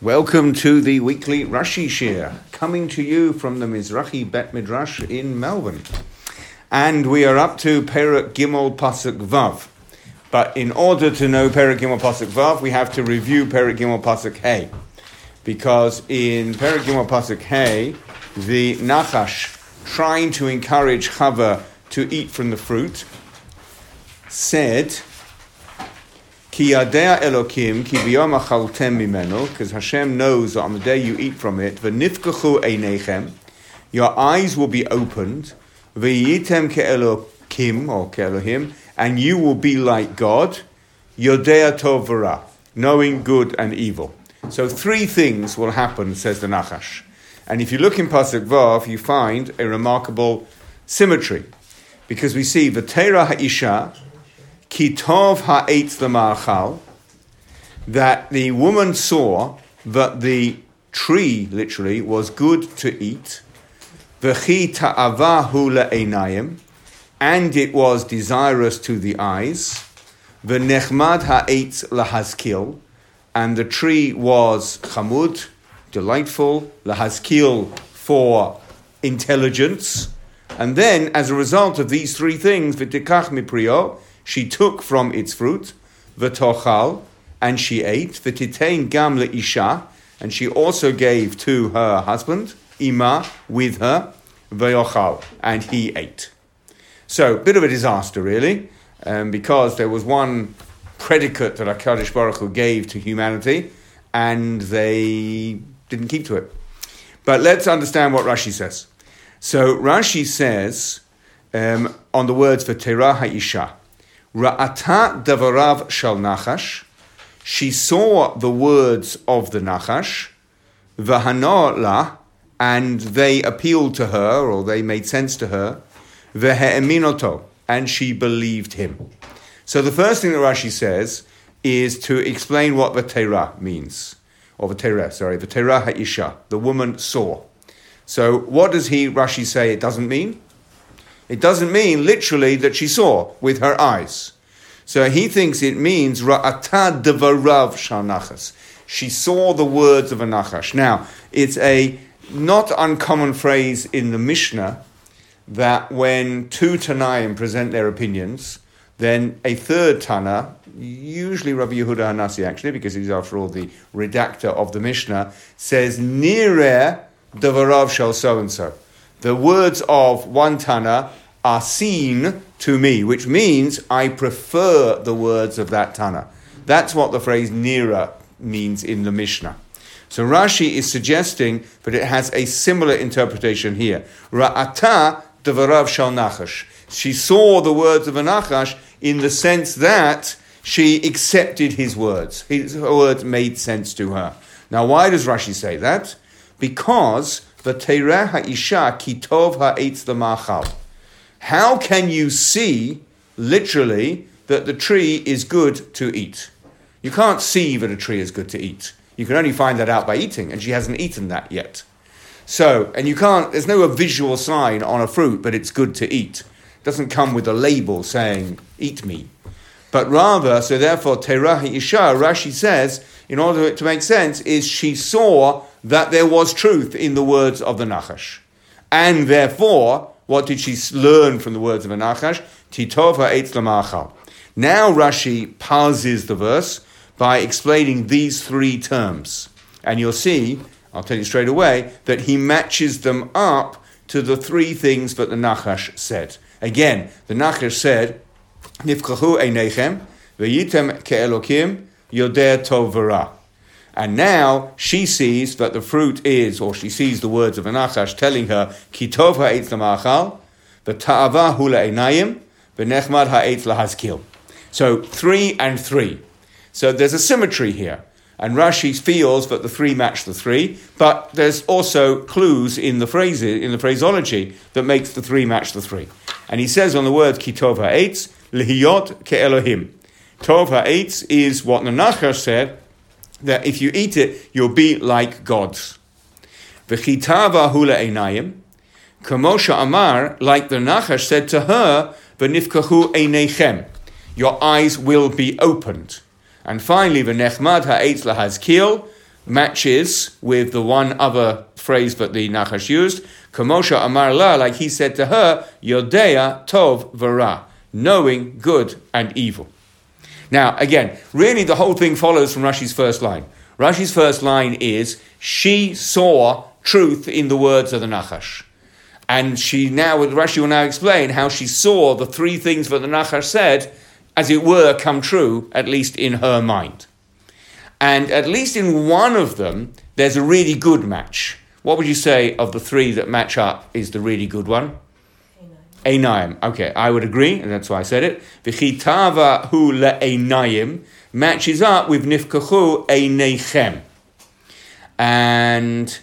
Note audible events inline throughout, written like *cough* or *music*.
Welcome to the weekly Rashi Shiur, coming to you from the Mizrahi Bet Midrash in Melbourne. And we are up to Perak Gimel Pasuk Vav. But in order to know Perak Gimel Pasuk Vav, we have to review Perak Gimel Pasuk Hey. Because in Perak Gimel Pasuk Hey, the Nachash, trying to encourage Chava to eat from the fruit, said, Ki yadea Elokim, ki biyom achaltem mimenu, because Hashem knows that on the day you eat from it, v'nifkachu einechem, your eyes will be opened, v'yitem ke'elokim, or ke'elohim, and you will be like God, yodea tov v'ra, knowing good and evil. So three things will happen, says the Nachash. And if you look in Pasuk Vav, you find a remarkable symmetry. Because we see V'tera ha'isha, Kitov ha'etz l'ma'achal, that the woman saw that the tree, literally, was good to eat, v'chi ta'avahu le'enayim, and it was desirous to the eyes, v'nechmad ha'etz lahazkil, and the tree was chamud, delightful, lahazkil for intelligence, and then, as a result of these three things, v'tikach mipriyo, she took from its fruit, v'tochal, and she ate, v'titein gam le'isha, and she also gave to her husband, ima, with her, v'yochal, and he ate. So, bit of a disaster, really, um, because there was one predicate that HaKadosh Baruch Hu gave to humanity, and they didn't keep to it. But let's understand what Rashi says. So, Rashi says, um, on the words for Terah Ha'isha, Ra'ata davarav shal nachash. She saw the words of the nachash, v'hana and they appealed to her, or they made sense to her, v'he'eminoto, and she believed him. So the first thing that Rashi says is to explain what v'terah means, or v'terah, sorry, v'terah ha'isha, the woman saw. So what does he, Rashi, say it doesn't mean? It doesn't mean literally that she saw with her eyes. So he thinks it means ra'ata devarav shanachas. She saw the words of a nachash. Now, it's a not uncommon phrase in the Mishnah that when two Tanaim present their opinions, then a third Tana, usually Rabbi Yehuda Hanasi actually, because he's after all the redactor of the Mishnah, says, Nireh devarav shall so and so the words of one Tana are seen to me, which means I prefer the words of that Tana. That's what the phrase Nira means in the Mishnah. So Rashi is suggesting that it has a similar interpretation here. Ra'ata devarav shal nachash. She saw the words of a nachash in the sense that she accepted his words. His words made sense to her. Now, why does Rashi say that? Because the Teireh ha'isha kitov ha'etz the machal. How can you see, literally, that the tree is good to eat? You can't see that a tree is good to eat. You can only find that out by eating, and she hasn't eaten that yet. So, and you can't, there's no visual sign on a fruit, but it's good to eat. It doesn't come with a label saying, eat me. But rather, so therefore, Terahi Isha, Rashi says, in order to make sense, is she saw that there was truth in the words of the Nachash. And therefore, what did she learn from the words of the Nachash? Titova eitz lamachal. Now Rashi pauses the verse by explaining these three terms. And you'll see, I'll tell you straight away, that he matches them up to the three things that the Nachash said. Again, the Nachash said, Nifkachu einechem, ve'yitem ke'elokim, yodeh tov v'ra. And now she sees that the fruit is, or she sees the words of an Achash telling her, Kitov ha'etz lamachal, the ta'ava hula einayim, v'nechmad ha'etz lahazkil. So three and three. So there's a symmetry here. And Rashi feels that the three match the three, but there's also clues in the phrases, in the phraseology that makes the three match the three. And he says on the word kitov ha'etz, lihiyot ke'elohim. Tov ha'etz is what Nanachar said, that if you eat it, you'll be like gods. V'chitava hula einayim, Kamosha Amar, like the Nachash said to her, V'nifkahu einechem, your eyes will be opened. And finally, the V'nechmad ha'etz lahazkil, matches with the one other phrase that the Nachash used. Kamosha Amar La, like he said to her, Yodea Tov Vara, knowing good and evil. Now, again, really the whole thing follows from Rashi's first line. Rashi's first line is, she saw truth in the words of the Nachash. And she now, with Rashi will now explain how she saw the three things that the Nachash said, as it were, come true, at least in her mind. And at least in one of them, there's a really good match. What would you say of the three that match up is the really good one? Einayim. Okay, I would agree, and that's why I said it. V'chitava hu le'einayim matches up with nifkachu einechem. And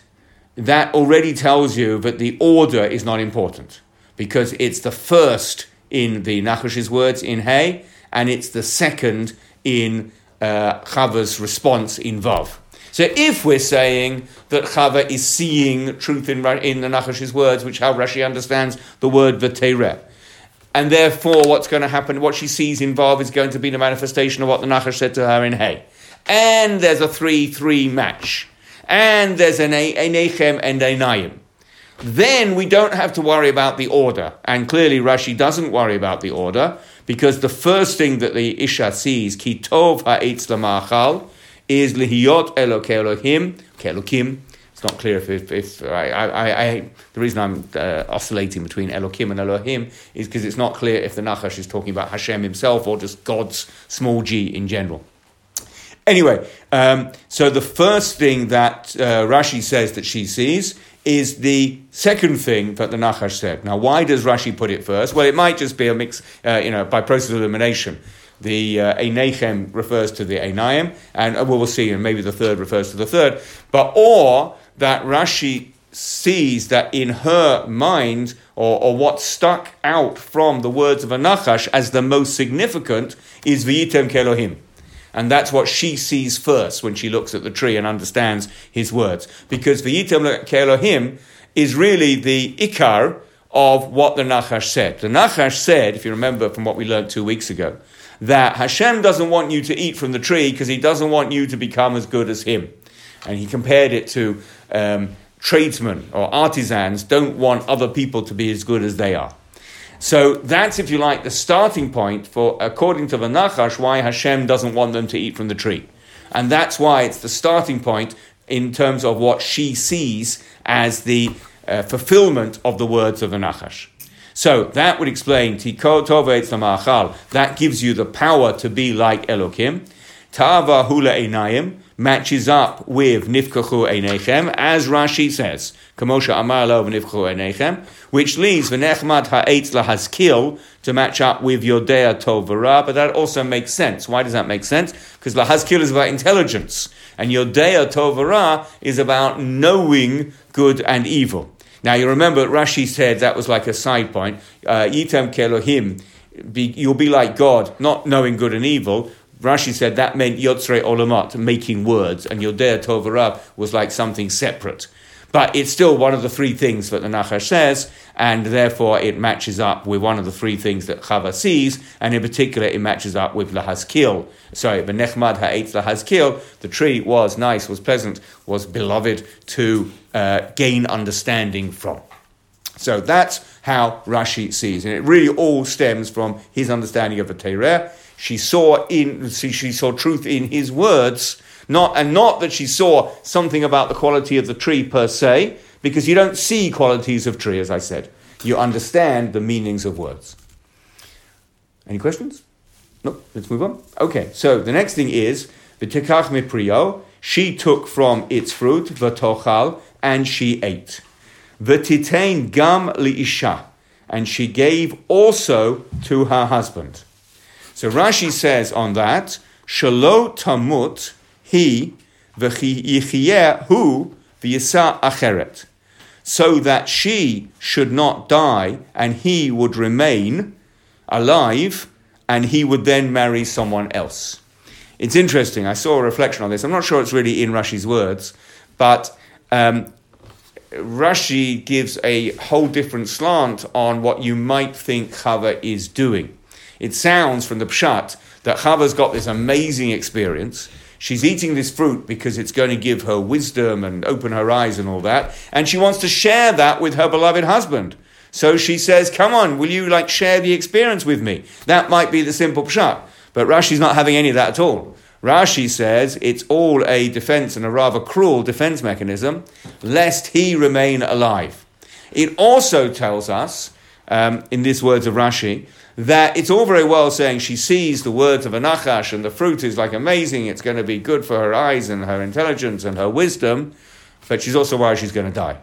that already tells you that the order is not important because it's the first in the Nachash's words in Hay and it's the second in uh, Chava's response in Vav. So if we're saying that Chava is seeing truth in, in the Nachash's words, which how Rashi understands the word v'teireh, and therefore what's going to happen, what she sees in Vav is going to be the manifestation of what the Nachash said to her in Hay. And there's a 3-3 match and there's an Enechem and Enayim. Then we don't have to worry about the order. And clearly Rashi doesn't worry about the order because the first thing that the Isha sees, Ki Tov Ha'etz Lamachal, is Lihiyot Elok Elohim. It's not clear if, if, if I, I, I, the reason I'm uh, oscillating between Elokim and Elohim is because it's not clear if the Nachash is talking about Hashem himself or just God's small g in general. Anyway, um, so the first thing that uh, Rashi says that she sees is the second thing that the Nachash said. Now, why does Rashi put it first? Well, it might just be a mix, uh, you know, by process of elimination. The uh, refers to the Einayim, and uh, well, we'll see, and maybe the third refers to the third. But or that Rashi sees that in her mind, or, or what stuck out from the words of a Nachash as the most significant is V'yitem Kelohim. And that's what she sees first when she looks at the tree and understands his words. Because V'yitem Kelohim is really the ikar of what the Nachash said. The Nachash said, if you remember from what we learned two weeks ago, that Hashem doesn't want you to eat from the tree because he doesn't want you to become as good as him. And he compared it to um, tradesmen or artisans don't want other people to be as good as they are. So that's, if you like, the starting point for, according to the Nachash, why Hashem doesn't want them to eat from the tree. And that's why it's the starting point in terms of what she sees as the uh, fulfillment of the words of the Nachash. So that would explain that gives you the power to be like Elokim. Tava hula einayim matches up with nifkachu einechem, as Rashi says. Kamosha amar lo nifkachu einechem which leaves v'nechmad ha'etz lahazkil to match up with yodea tovara, but that also makes sense. Why does that make sense? Because lahazkil is about intelligence, and yodea tovara is about knowing good and evil. Now you remember Rashi said that was like a side point. Uh, Yitem kelohim, you'll be like God, not knowing good and evil. Rashi said that meant yotzre olamat, making words, and yodea tovara was like something separate. But it's still one of the three things that the Nachash says, and therefore it matches up with one of the three things that Chava sees, and in particular it matches up with Lahazkil. Sorry, the Nechmad Ha'etz Lahazkil, the tree was nice, was pleasant, was beloved to uh, gain understanding from. So that's how Rashi sees, and it really all stems from his understanding of the Torah. She saw in she, saw truth in his words, not, and not that she saw something about the quality of the tree per se, because you don't see qualities of tree, as I said. You understand the meanings of words. Any questions? No, let's move on. Okay, so the next thing is v'tekach miprio. She took from its fruit v'tochal, and she ate. the V'titain gam liisha, and she gave also to her husband. So Rashi says on that, shalo tamut he hu v'yisa acheret, so that she should not die and he would remain alive and he would then marry someone else. It's interesting. I saw a reflection on this. I'm not sure it's really in Rashi's words, but um, Rashi gives a whole different slant on what you might think Chava is doing. It sounds from the Pshat that Chava's got this amazing experience She's eating this fruit because it's going to give her wisdom and open her eyes and all that. And she wants to share that with her beloved husband. So she says, Come on, will you like share the experience with me? That might be the simple pshat. But Rashi's not having any of that at all. Rashi says it's all a defense and a rather cruel defense mechanism, lest he remain alive. It also tells us, um, in these words of Rashi, that it's all very well saying she sees the words of a nachash and the fruit is like amazing, it's going to be good for her eyes and her intelligence and her wisdom, but she's also worried she's going to die.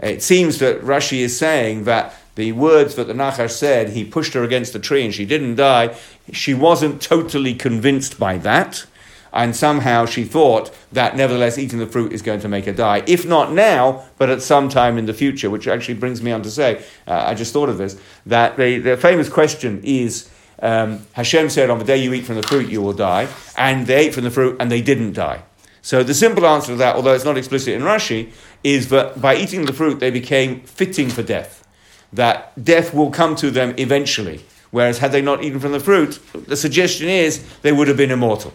It seems that Rashi is saying that the words that the Nachash said, he pushed her against the tree and she didn't die, she wasn't totally convinced by that. And somehow she thought that nevertheless eating the fruit is going to make her die. If not now, but at some time in the future, which actually brings me on to say, uh, I just thought of this, that the, the famous question is um, Hashem said, On the day you eat from the fruit, you will die. And they ate from the fruit and they didn't die. So the simple answer to that, although it's not explicit in Rashi, is that by eating the fruit, they became fitting for death. That death will come to them eventually. Whereas had they not eaten from the fruit, the suggestion is they would have been immortal.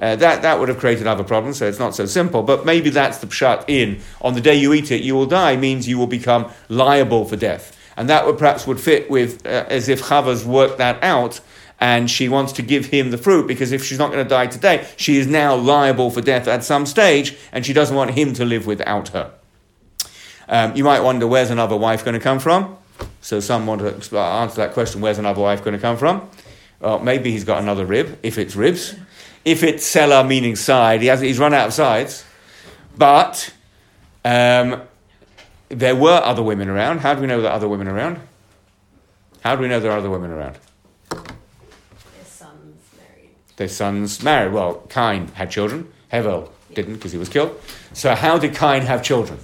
Uh, that, that would have created other problems, so it's not so simple. But maybe that's the pshat in on the day you eat it, you will die, means you will become liable for death. And that would perhaps would fit with uh, as if Chava's worked that out and she wants to give him the fruit because if she's not going to die today, she is now liable for death at some stage and she doesn't want him to live without her. Um, you might wonder where's another wife going to come from? So someone to answer that question where's another wife going to come from? Well, maybe he's got another rib, if it's ribs. If it's seller, meaning side, he has, he's run out of sides. But um, there were other women around. How do we know there are other women around? How do we know there are other women around? Their son's married. Their sons married. Well, Cain had children. Hevel didn't because he was killed. So how did Cain have children?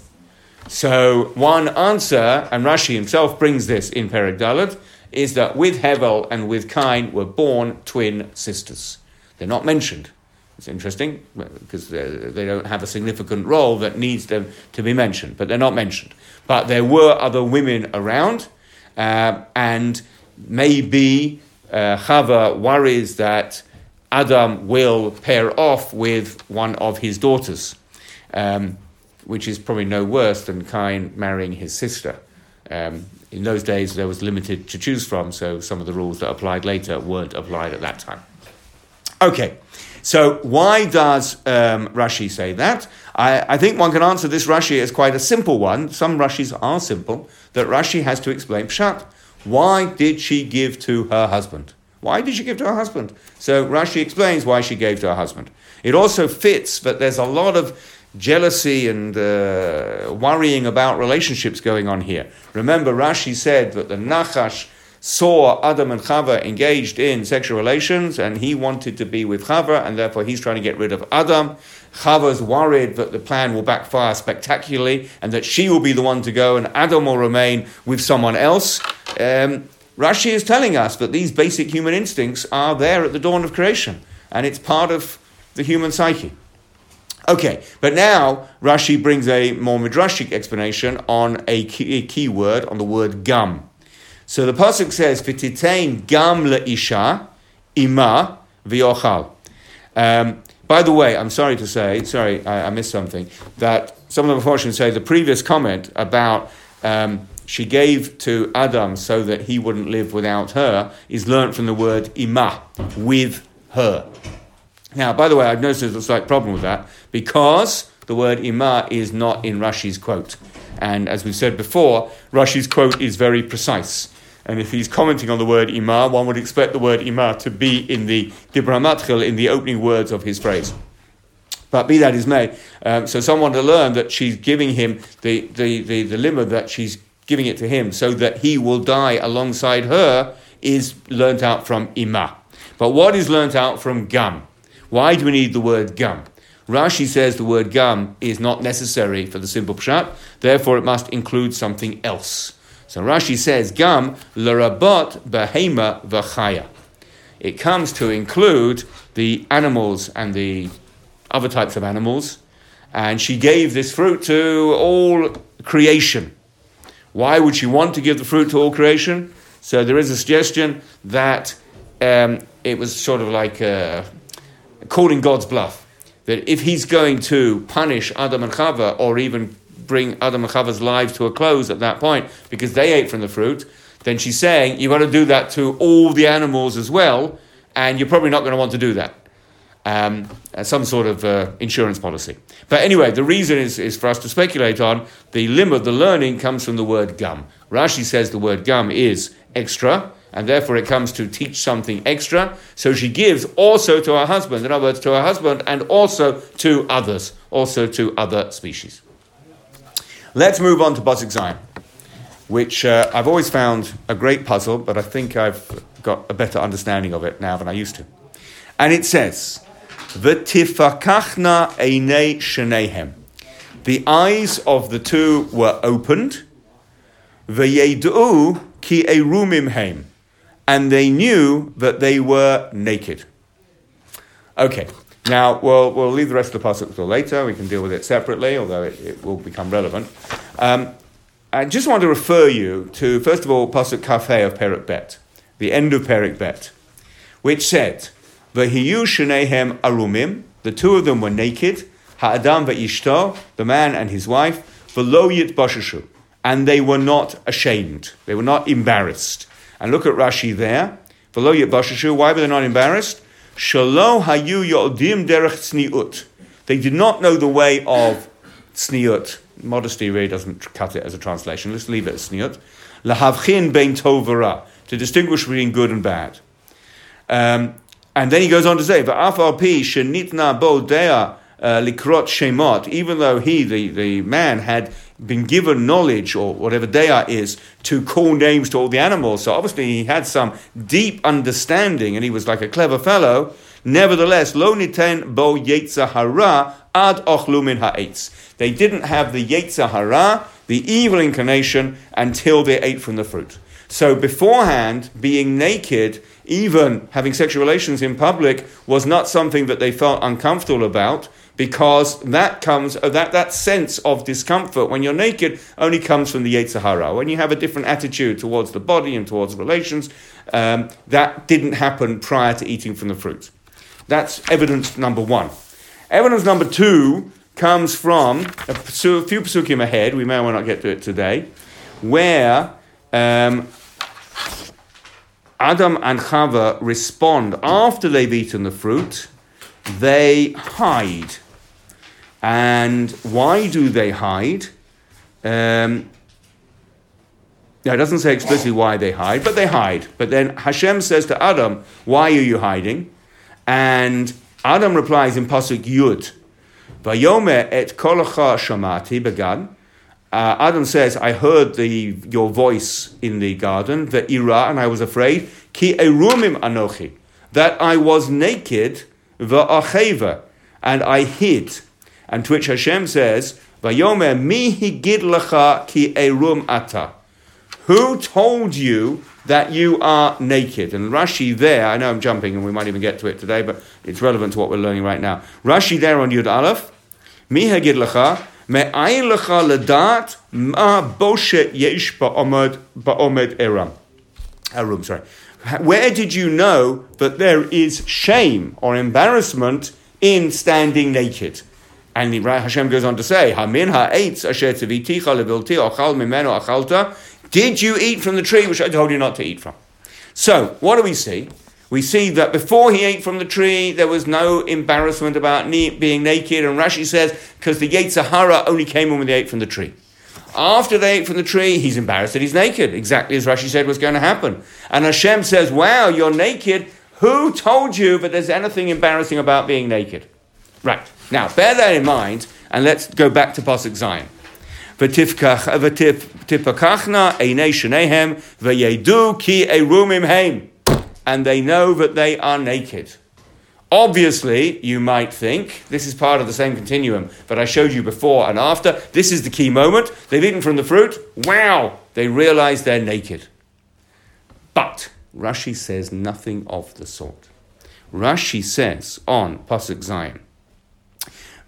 So one answer, and Rashi himself brings this in Perek Dalet, is that with Hevel and with Cain were born twin sisters. They're not mentioned. It's interesting because they don't have a significant role that needs them to be mentioned, but they're not mentioned. But there were other women around, uh, and maybe uh, Chava worries that Adam will pair off with one of his daughters, um, which is probably no worse than Cain marrying his sister. Um, in those days, there was limited to choose from, so some of the rules that applied later weren't applied at that time. Okay, so why does um, Rashi say that? I, I, think one can answer this Rashi as quite a simple one. Some Rashis are simple, that Rashi has to explain Pshat. Why did she give to her husband? Why did she give to her husband? So Rashi explains why she gave to her husband. It also fits that there's a lot of jealousy and uh, worrying about relationships going on here. Remember, Rashi said that the Nachash saw Adam and Chava engaged in sexual relations, and he wanted to be with Chava, and therefore he's trying to get rid of Adam. Chava's worried that the plan will backfire spectacularly, and that she will be the one to go, and Adam will remain with someone else. Um, Rashi is telling us that these basic human instincts are there at the dawn of creation, and it's part of the human psyche. Okay, but now Rashi brings a more midrashic explanation on a key, a key word, on the word gam. So the pasuk says, "V'titain gam leisha ima v'yochal." Um, by the way, I'm sorry to say, sorry, I, I missed something. That some of the Mefarshim say the previous comment about um, she gave to Adam so that he wouldn't live without her is learnt from the word ima, with her. Now, by the way, I've noticed there's a slight problem with that because the word ima is not in Rashi's quote. And as we've said before, Rashi's quote is very precise. And if he's commenting on the word ima, one would expect the word ima to be in the Dibra Matchil, in the opening words of his phrase. But be that as may, um, so someone to learn that she's giving him the, the, the, the that she's giving it to him so that he will die alongside her is learnt out from ima. But what is learnt out from gam? Why do we need the word gam? Rashi says the word gam is not necessary for the simple pshat, therefore it must include something else. So Rashi says, Gam larabot behema v'chaya. It comes to include the animals and the other types of animals, and she gave this fruit to all creation. Why would she want to give the fruit to all creation? So there is a suggestion that um, it was sort of like uh, calling God's bluff. That if he's going to punish Adam and Chava or even bring Adam and Chava's lives to a close at that point because they ate from the fruit, then she's saying you've got to do that to all the animals as well, and you're probably not going to want to do that. Um, some sort of uh, insurance policy. But anyway, the reason is, is for us to speculate on. The limit, the learning comes from the word gam. Rashi says the word gam is extra, and therefore it comes to teach something extra. So she gives also to her husband, in other words, to her husband, and also to others, also to other species. Let's move on to Pasuk Zayin, which uh, I've always found a great puzzle, but I think I've got a better understanding of it now than I used to. And it says, V'tifakachna einei shenehem. The eyes of the two were opened. V'yedu ki erumim heim. And they knew that they were naked. Okay, now we'll, we'll leave the rest of the pasuk until later. We can deal with it separately, although it, it will become relevant. Um, I just want to refer you to, first of all, pasuk kafeh of Perik Bet, the end of Perik Bet, which said, V'hiyu shenehem arumim, the two of them were naked, ha'adam ve'ishto, the man and his wife, v'lo yitbashashu, and they were not ashamed, they were not embarrassed. And look at Rashi there, why were they not embarrassed? Hayu yodim derech tzniut. They did not know the way of tzniut. Modesty really doesn't cut it as a translation. Let's leave it as tzniut. Lahavchin bein tovara, to distinguish between good and bad. Um, and then he goes on to say, "Va'afal pi shenitna bo dea uh, likrot shemot." Even though he, the, the man, had been given knowledge or whatever dea is to call names to all the animals, so obviously he had some deep understanding, and he was like a clever fellow. Nevertheless, lo niten bo hara ad ochlumin ha'etz. They didn't have the hara, the evil inclination, until they ate from the fruit. So beforehand, being naked even having sexual relations in public was not something that they felt uncomfortable about because that comes uh, that, that sense of discomfort when you're naked only comes from the Yetzer Hara. When you have a different attitude towards the body and towards relations, um, that didn't happen prior to eating from the fruit. That's evidence number one. Evidence number two comes from a, few psukim ahead. We may or may not get to it today, where um, Adam and Chava respond after they've eaten the fruit, they hide. And why do they hide? Um, now, it doesn't say explicitly why they hide, but they hide. But then Hashem says to Adam, Why are you hiding? And Adam replies in Pasuk Yud, Vayome et kolacha shamati began. Uh, Adam says, I heard the, your voice in the garden, the ira, and I was afraid, ki erumim anochi, that I was naked, va'acheva, and I hid and to which Hashem says, Vayomer mi ki erum ata. Who told you that you are naked? And Rashi there, I know I'm jumping and we might even get to it today, but it's relevant to what we're learning right now. Rashi there on Yud Aleph, mi higid lacha me'ayin lecha ledat ma boshet yesh ba'omed, erum. eram. Arum, sorry. Where did you know that there is shame or embarrassment in standing naked? And the Hashem goes on to say, Hamin ha'etz asher tiviticha levilti ochal mimeno achalta. Did you eat from the tree which I told you not to eat from? So, what do we see? We see that before he ate from the tree, there was no embarrassment about being naked, and Rashi says, because the Yetzer Hara only came in when they ate from the tree. After they ate from the tree, he's embarrassed that he's naked, exactly as Rashi said was going to happen. And Hashem says, Wow, you're naked. Who told you that there's anything embarrassing about being naked? Right. Now, bear that in mind, and let's go back to Pasuk Zayin. And they know that they are naked. Obviously, you might think this is part of the same continuum that I showed you before and after. This is the key moment. They've eaten from the fruit. Wow! They realize they're naked. But Rashi says nothing of the sort. Rashi says on Pasuk Zayin,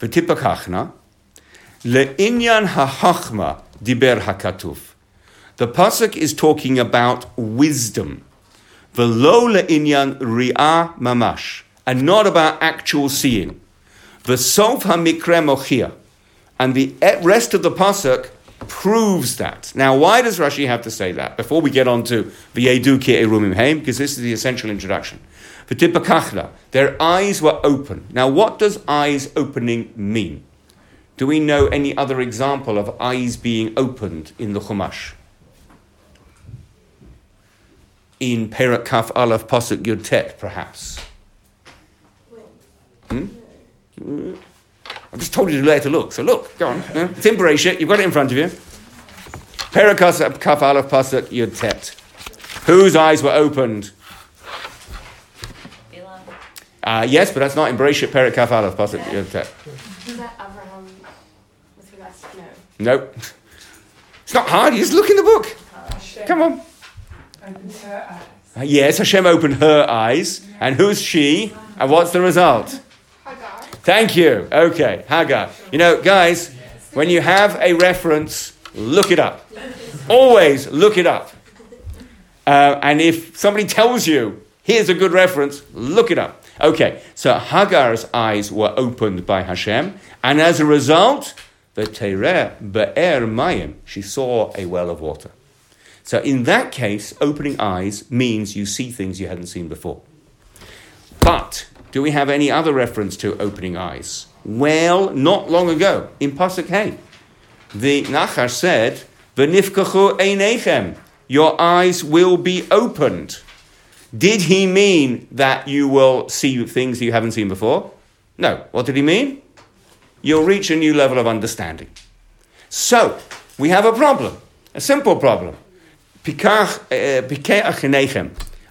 V'tipakachna, le'inyan ha'chachma diber hakatuf. The Pasuk is talking about wisdom. Velola inyan ria mamash, and not about actual seeing. V'sof hamikre mochia. And the rest of the pasuk proves that. Now, why does Rashi have to say that? Before we get on to v'yedu ki erumim heim, because this is the essential introduction. V'tipakachla, their eyes were open. Now, what does eyes opening mean? Do we know any other example of eyes being opened in the Chumash? In Perak Kaf Aleph Pasuk Yud Tet, perhaps. Hmm? I just told you to to look, so look, go on. Yeah? It's in Bereshit, you've got it in front of you. Perak Kaf Aleph Pasuk Yud Tet. Whose eyes were opened? Uh, yes, but that's not in Bereshit Perak Kaf Aleph Pasuk Yud Tet. Is that Abraham with regards to no? Nope. It's not hard, you just look in the book. Hashem Come on. opens her eyes. Uh, Yes, Hashem opened her eyes. And who's she? And what's the result? Hagar. Thank you. Okay, Hagar. You know, guys, when you have a reference, look it up. Always look it up. Uh, and if somebody tells you, here's a good reference, look it up. Okay, so Hagar's eyes were opened by Hashem, and as a result, the Tereh Be'er Mayim, she saw a well of water. So in that case, opening eyes means you see things you hadn't seen before. But do we have any other reference to opening eyes? Well, not long ago in Pasuk Hey, the Nachash said, "V'nifkachu einechem," your eyes will be opened. Did he mean that you will see things you haven't seen before? No. What did he mean? You'll reach a new level of understanding. So we have a problem, a simple problem. Uh,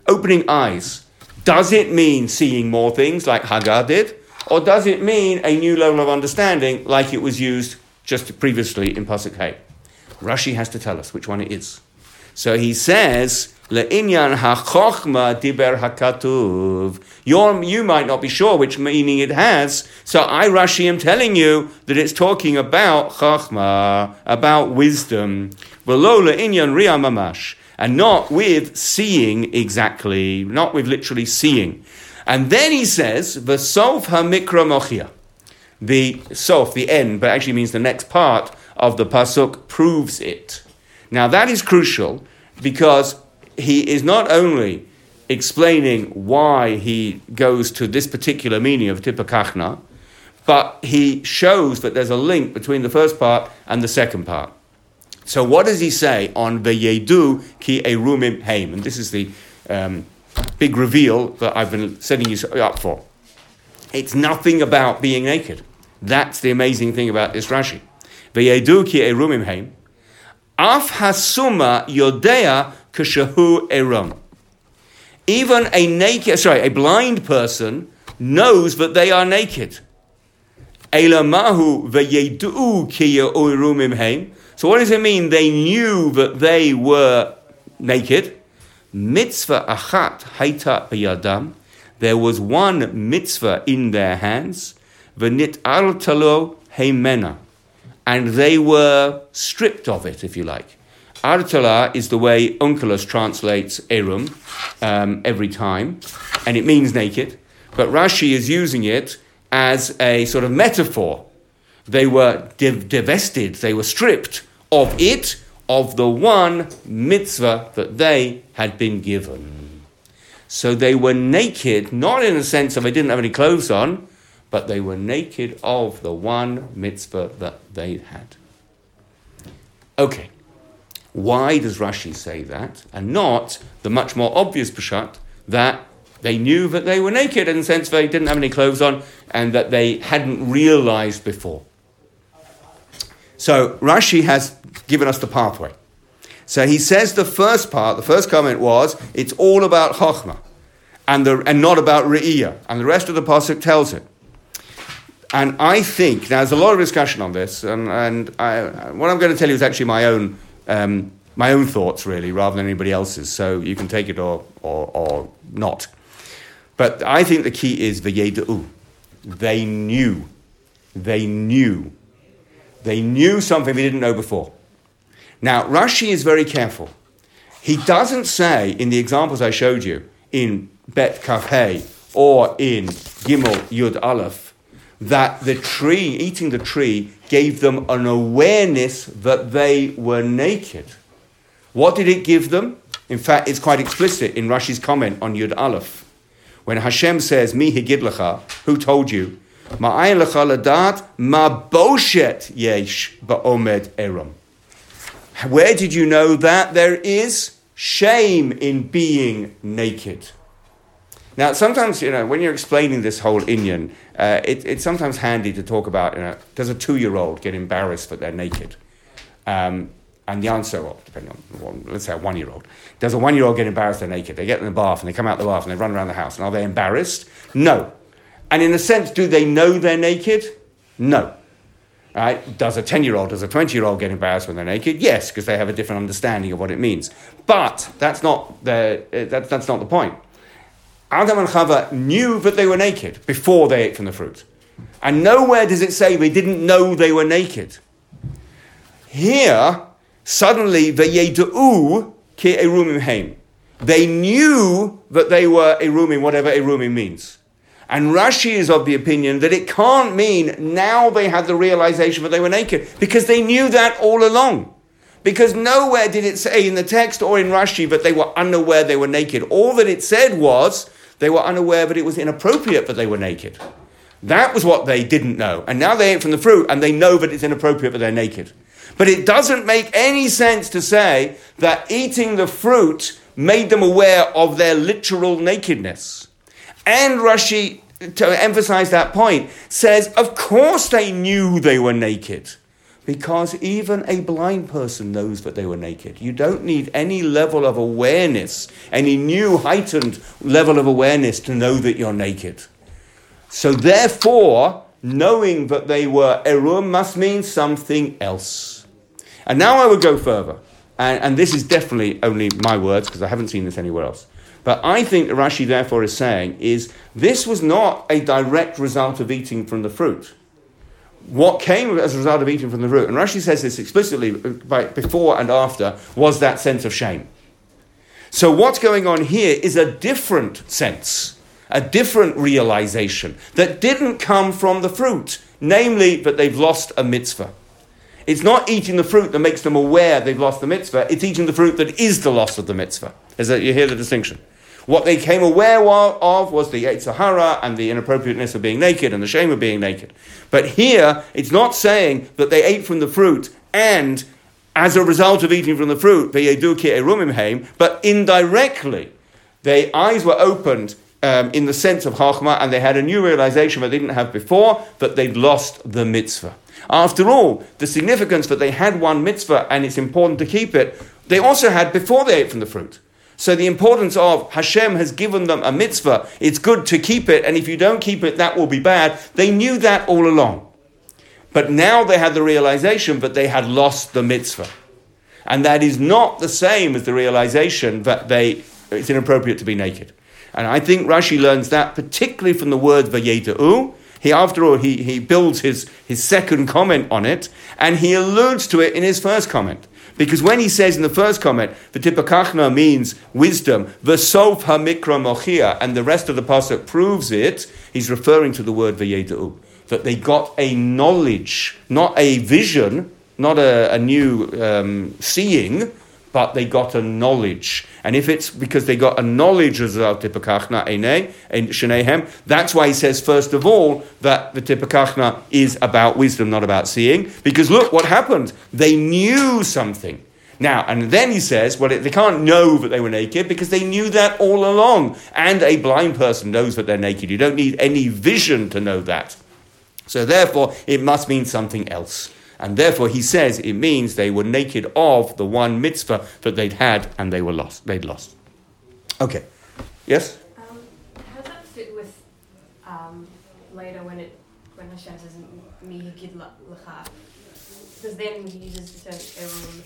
opening eyes. Does it mean seeing more things like Hagar did? Or does it mean a new level of understanding like it was used just previously in Pasuk Hay? Rashi has to tell us which one it is. So he says, Le'inyan ha'chochma diber hakatuv. You're, you might not be sure which meaning it has, so I, Rashi, am telling you that it's talking about chochma, about wisdom. V'lo le'inyan riyah mamash. And not with seeing exactly, not with literally seeing. And then he says, V'sof ha'mikra mochia. The sof, the end, but actually means the next part of the pasuk proves it. Now that is crucial because he is not only explaining why he goes to this particular meaning of tipakachna, but he shows that there's a link between the first part and the second part. So what does he say on Veyedu ki erumim heim? And this is the um, big reveal that I've been setting you up for. It's nothing about being naked. That's the amazing thing about this Rashi. Veyedu ki erumim heim. Af hasuma yodea kashahu erum. Even a naked, sorry, a blind person knows that they are naked. Elamahu veyedu. So what does it mean? They knew that they were naked. Mitzvah achat haita biyadam. There was one mitzvah in their hands. V'nit artalo heimena. And they were stripped of it, if you like. Artala is the way Onkelos translates erum um, every time, and it means naked. But Rashi is using it as a sort of metaphor. They were div- divested, they were stripped of it, of the one mitzvah that they had been given. So they were naked, not in the sense of they didn't have any clothes on, but they were naked of the one mitzvah that they had. Okay, why does Rashi say that and not the much more obvious Peshat that they knew that they were naked in the sense they didn't have any clothes on and that they hadn't realized before? So Rashi has given us the pathway. So he says the first part, the first comment was, it's all about Chochmah and, the, and not about Re'iyah. And the rest of the Pasuk tells it. And I think, now there's a lot of discussion on this, and, and I, what I'm going to tell you is actually my own, um, my own thoughts, really, rather than anybody else's. So you can take it or, or, or not. But I think the key is V'yedu. They knew. They knew. They knew something they didn't know before. Now, Rashi is very careful. He doesn't say in the examples I showed you, in Bet Kafhe or in Gimel Yud Aleph, that the tree, eating the tree, gave them an awareness that they were naked. What did it give them? In fact, it's quite explicit in Rashi's comment on Yud Aleph. When Hashem says, Mi higidlecha, who told you? Ma'ayin lecha ladat ma boshet yesh ba'omed eram. Where did you know that? There is shame in being naked. Now, sometimes, you know, when you're explaining this whole inyan, uh, it, it's sometimes handy to talk about, you know, does a two-year-old get embarrassed that they're naked? Um, and the answer, well, depending on, well, let's say a one-year-old. Does a one-year-old get embarrassed they're naked? They get in the bath and they come out the bath and they run around the house. And are they embarrassed? No. And in a sense, do they know they're naked? No. Right? Does a 10-year-old, does a 20-year-old get embarrassed when they're naked? Yes, because they have a different understanding of what it means. But that's not the, uh, that, that's not the point. Adam and Chava knew that they were naked before they ate from the fruit. And nowhere does it say they didn't know they were naked. Here, suddenly. They knew that they were erumim, whatever erumim means. And Rashi is of the opinion that it can't mean now they had the realization that they were naked, because they knew that all along. Because nowhere did it say in the text or in Rashi that they were unaware they were naked. All that it said was they were unaware that it was inappropriate that they were naked. That was what they didn't know. And now they ate from the fruit and they know that it's inappropriate that they're naked. But it doesn't make any sense to say that eating the fruit made them aware of their literal nakedness. And Rashi, to emphasize that point, says, of course they knew they were naked. Because even a blind person knows that they were naked. You don't need any level of awareness, any new heightened level of awareness to know that you're naked. So, therefore, knowing that they were erum must mean something else. And now I would go further. And, and this is definitely only my words because I haven't seen this anywhere else. But I think Rashi, therefore, is saying is this was not a direct result of eating from the fruit what came as a result of eating from the root, and Rashi says this explicitly uh, by, before and after, was that sense of shame. So what's going on here is a different sense, a different realization that didn't come from the fruit, namely that they've lost a mitzvah. It's not eating the fruit that makes them aware they've lost the mitzvah, it's eating the fruit that is the loss of the mitzvah. Is that you hear the distinction? What they came aware of was the Yetzer Hara and the inappropriateness of being naked and the shame of being naked. But here, it's not saying that they ate from the fruit and as a result of eating from the fruit, but indirectly, their eyes were opened um, in the sense of Chachma, and they had a new realization that they didn't have before, that they'd lost the mitzvah. After all, the significance that they had one mitzvah and it's important to keep it, they also had before they ate from the fruit. So the importance of Hashem has given them a mitzvah, it's good to keep it, and if you don't keep it, that will be bad. They knew that all along. But now they had the realization that they had lost the mitzvah. And that is not the same as the realization that they, it's inappropriate to be naked. And I think Rashi learns that particularly from the word vayedu. He, after all, he, he builds his, his second comment on it, and he alludes to it in his first comment. Because when he says in the first comment, the tipakachna means wisdom, the sof hamikra mochia, and the rest of the pasuk proves it, he's referring to the word vayedu. That they got a knowledge, not a vision, not a, a new um, seeing, but they got a knowledge. And if it's because they got a knowledge as well, tipakachna ene, shenehem, that's why he says, first of all, that the tipakachna is about wisdom, not about seeing. Because look what happened. They knew something. Now, and then he says, well, they can't know that they were naked because they knew that all along. And a blind person knows that they're naked. You don't need any vision to know that. So therefore, it must mean something else. And therefore, he says it means they were naked of the one mitzvah that they'd had and they were lost. They'd lost. Okay. Yes? Um, how does that fit with um, later when it when Hashem says mi gid lecha? Because then he uses the term erum,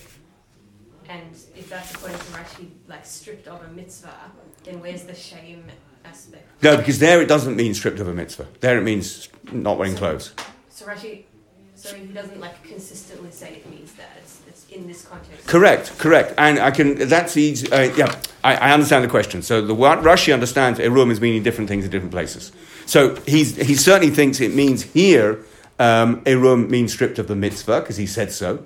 and if that's according to Rashi, like stripped of a mitzvah, then where's the shame aspect? No, because there it doesn't mean stripped of a mitzvah. There it means not wearing clothes. So Rashi So he doesn't like consistently say it means that. It's, it's in this context. Correct, correct. And I can, that's easy. Uh, yeah, I, I understand the question. So the what Rashi understands Erum is meaning different things in different places. So he's, he certainly thinks it means here um, Erum means stripped of the mitzvah, because he said so.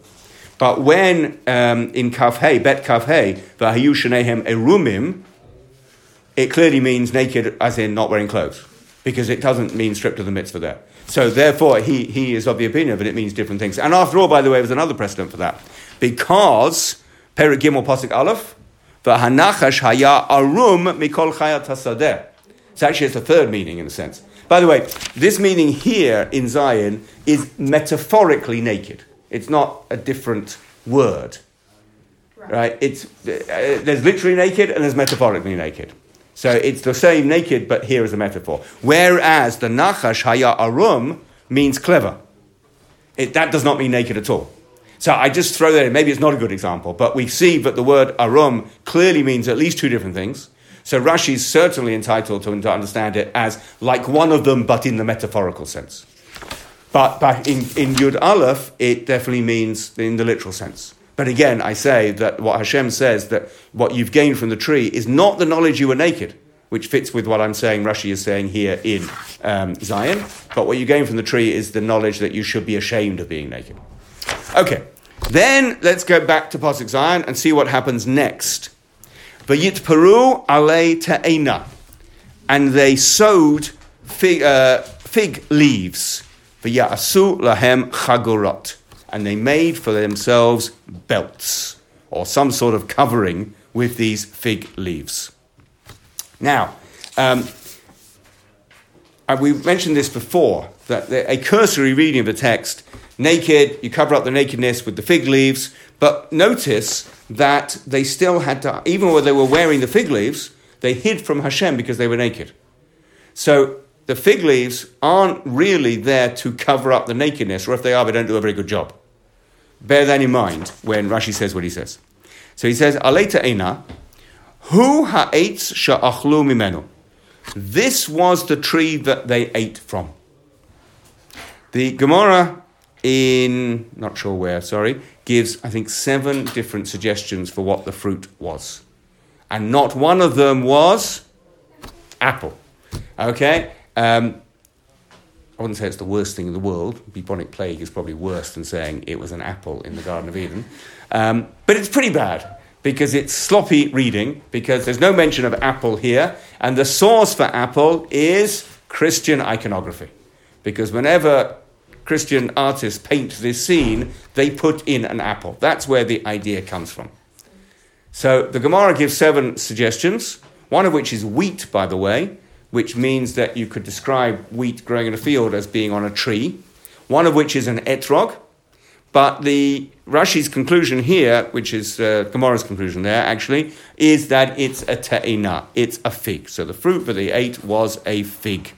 But when um, in Kafhei, Bet Kafhei, Vahayu Shanehem Erumim, it clearly means naked as in not wearing clothes, because it doesn't mean stripped of the mitzvah there. So therefore, he, he is of the opinion that it means different things. And after all, by the way, there's another precedent for that. Because, Perik Gimel Pasuk Aleph, V'hanachash haya arum mikol chayat hasadeh. So actually, it's a third meaning in a sense. By the way, this meaning here in Zayin is metaphorically naked. It's not a different word, right? It's uh, there's literally naked and there's metaphorically naked. So it's the same naked, but here is a metaphor. Whereas the nachash haya arum means clever. It, that does not mean naked at all. So I just throw that in. Maybe it's not a good example, but we see that the word arum clearly means at least two different things. So Rashi is certainly entitled to, to understand it as like one of them, but in the metaphorical sense. But, but in, in Yud Aleph, it definitely means in the literal sense. But again, I say that what Hashem says, that what you've gained from the tree is not the knowledge you were naked, which fits with what I'm saying, Rashi is saying here in um, Zayin. But what you gain from the tree is the knowledge that you should be ashamed of being naked. Okay, then let's go back to Pasuk Zayin and see what happens next. Vayit Peru ale te'ena. And they sowed fig, uh, fig leaves. V'ya'asu lahem chagorot and they made for themselves belts or some sort of covering with these fig leaves. Now, um, we mentioned this before that a cursory reading of the text, naked, you cover up the nakedness with the fig leaves, but notice that they still had to, even when they were wearing the fig leaves, they hid from Hashem because they were naked. So the fig leaves aren't really there to cover up the nakedness, or if they are, they don't do a very good job. Bear that in mind when Rashi says what he says. So he says, Aleta Ena, Hu ha'etz sha'achlu mimenu. This was the tree that they ate from. The Gemara in, not sure where, sorry, gives, I think, seven different suggestions for what the fruit was. And not one of them was apple. Okay? Um, I wouldn't say it's the worst thing in the world. Bubonic plague is probably worse than saying it was an apple in the Garden of Eden. Um, but it's pretty bad because it's sloppy reading, because there's no mention of apple here, and the source for apple is Christian iconography. Because whenever Christian artists paint this scene, they put in an apple. That's where the idea comes from. So the Gemara gives seven suggestions, one of which is wheat, by the way which means that you could describe wheat growing in a field as being on a tree, one of which is an etrog. But the Rashi's conclusion here, which is uh, Gemara's conclusion there actually, is that it's a te'ina, it's a fig. So the fruit that they ate was a fig.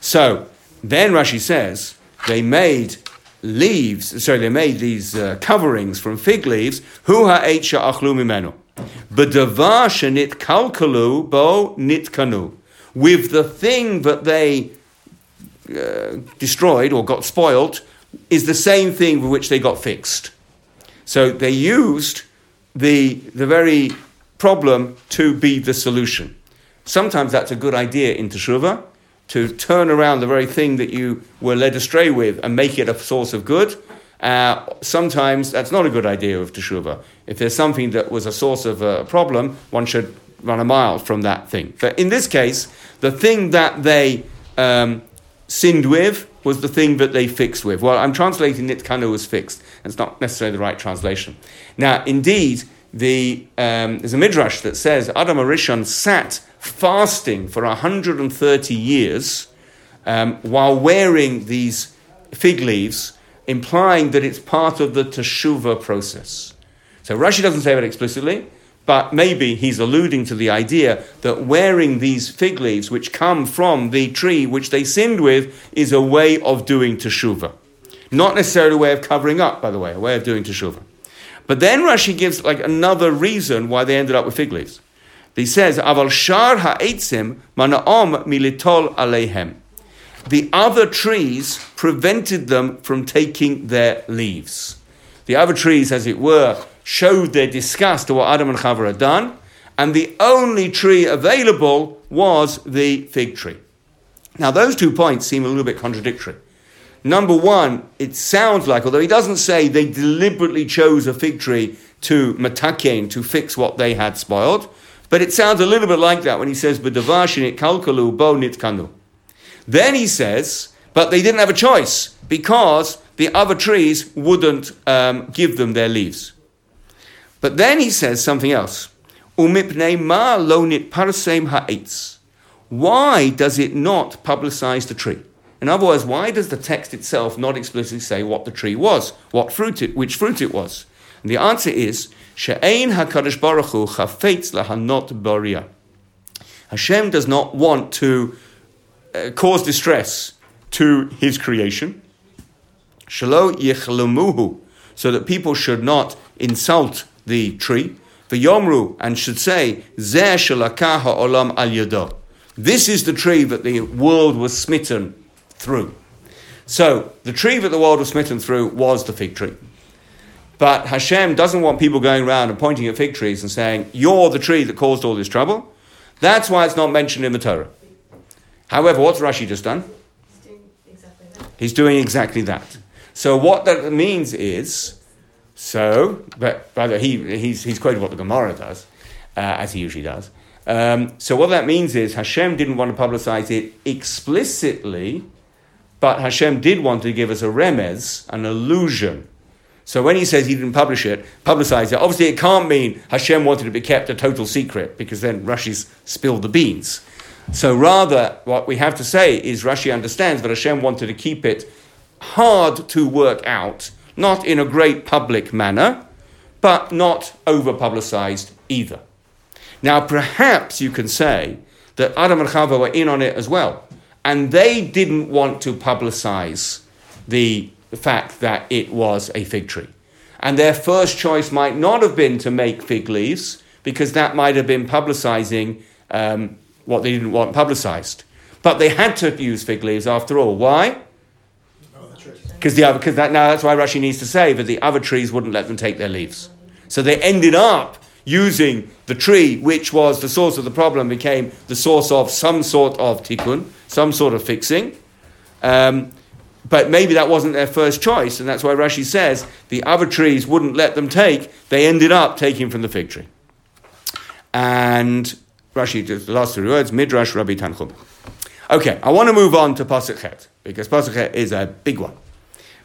So then Rashi says they made leaves, sorry, they made these uh, coverings from fig leaves. Hu ha'etz sha'achlu mimenu. Kalkalu bo nitkanu with the thing that they uh, destroyed or got spoilt is the same thing with which they got fixed. So they used the, the very problem to be the solution. Sometimes that's a good idea in Teshuvah, to turn around the very thing that you were led astray with and make it a source of good. Uh, sometimes that's not a good idea of Teshuvah. If there's something that was a source of a problem, one should run a mile from that thing. But in this case, the thing that they um, sinned with was the thing that they fixed with. Well, I'm translating nitkanu was fixed. It's not necessarily the right translation. Now, indeed, the, um, there's a midrash that says Adam HaRishon sat fasting for 130 years um, while wearing these fig leaves, implying that it's part of the teshuva process. So Rashi doesn't say that explicitly, but maybe he's alluding to the idea that wearing these fig leaves, which come from the tree which they sinned with, is a way of doing teshuvah. Not necessarily a way of covering up, by the way, a way of doing teshuvah. But then Rashi gives like another reason why they ended up with fig leaves. He says, "Aval shar ha'etzim manaom militol alehem." The other trees prevented them from taking their leaves. The other trees, as it were, showed their disgust at what Adam and Chava had done, and the only tree available was the fig tree. Now, those two points seem a little bit contradictory. Number one, it sounds like, although he doesn't say they deliberately chose a fig tree to mataken, to fix what they had spoiled, but it sounds a little bit like that when he says, B'davashin kalkalu bo nitkanu. Then he says, but they didn't have a choice because the other trees wouldn't um, give them their leaves. But then he says something else. Ma lonit parsem ha'etz. Why does it not publicize the tree? In other words, why does the text itself not explicitly say what the tree was, what fruit it, which fruit it was? And the answer is she'ein hakadosh baruch hu chafetz lahanot baria. Hashem does not want to uh, cause distress to His creation. Shalo yichlamuhu, so that people should not insult the tree. V'yomru and should say zeh olam al yado. This is the tree that the world was smitten through. So, the tree that the world was smitten through was the fig tree. But Hashem doesn't want people going around and pointing at fig trees and saying, You're the tree that caused all this trouble. That's why it's not mentioned in the Torah. However, what's Rashi just done? He's doing exactly that. He's doing exactly that. So what that means is, so, but way, he, he's, he's quoting what the Gemara does, uh, as he usually does. Um, so what that means is Hashem didn't want to publicize it explicitly, but Hashem did want to give us a remez, an illusion. So when he says he didn't publish it, publicize it, obviously it can't mean Hashem wanted to be kept a total secret, because then Rashi's spilled the beans. So rather, what we have to say is Rashi understands that Hashem wanted to keep it hard to work out, not in a great public manner, but not over publicized either. Now, perhaps you can say that Adam and Chava were in on it as well, and they didn't want to publicize the fact that it was a fig tree. And their first choice might not have been to make fig leaves, because that might have been publicizing um, what they didn't want publicized. But they had to use fig leaves after all. Why? Because the because that now that's why Rashi needs to say that the other trees wouldn't let them take their leaves. So they ended up using the tree, which was the source of the problem, became the source of some sort of tikkun, some sort of fixing. Um, but maybe that wasn't their first choice, and that's why Rashi says the other trees wouldn't let them take. They ended up taking from the fig tree. And Rashi, the last three words, Midrash Rabbi Tanchum. Okay, I want to move on to Pasuk Chet, because Pasuk Chet is a big one.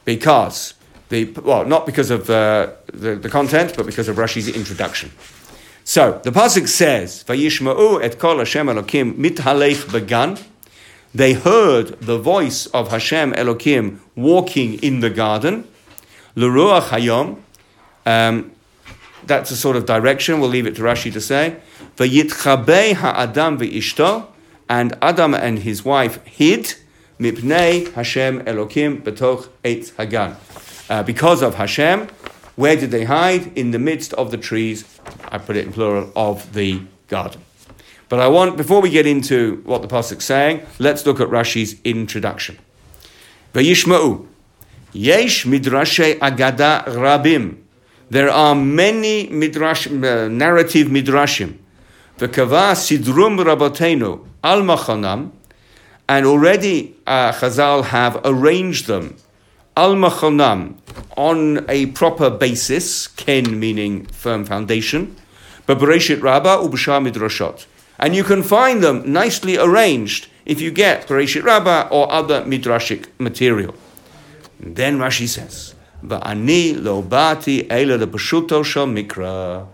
Because, the, well, not because of uh, the, the content, but because of Rashi's introduction. So, the Pasuk says, Vayishma'u et kol Hashem Elokim mithalech bagan. They heard the voice of Hashem Elokim walking in the garden. L'ruach hayom. Um, that's a sort of direction. We'll leave it to Rashi to say. Vayitchabei ha'adam ve'ishto. And Adam and his wife hid mipnei Hashem Elokim betoch eitz hagan. Uh, because of Hashem, where did they hide? In the midst of the trees, I put it in plural, of the garden. But I want, before we get into what the Pasuk's saying, let's look at Rashi's introduction. Vayishma'u. Yesh midrashe agada rabim. There are many midrash, uh, narrative midrashim. V'kava sidrum rabotenu al machanam. And already uh, Chazal have arranged them al machanam on a proper basis, ken meaning firm foundation, but Bereshit Rabbah ubashar midrashot. And you can find them nicely arranged if you get Bereshit Rabbah or other midrashic material. And then Rashi says, Va'ani lo bati ela mikra.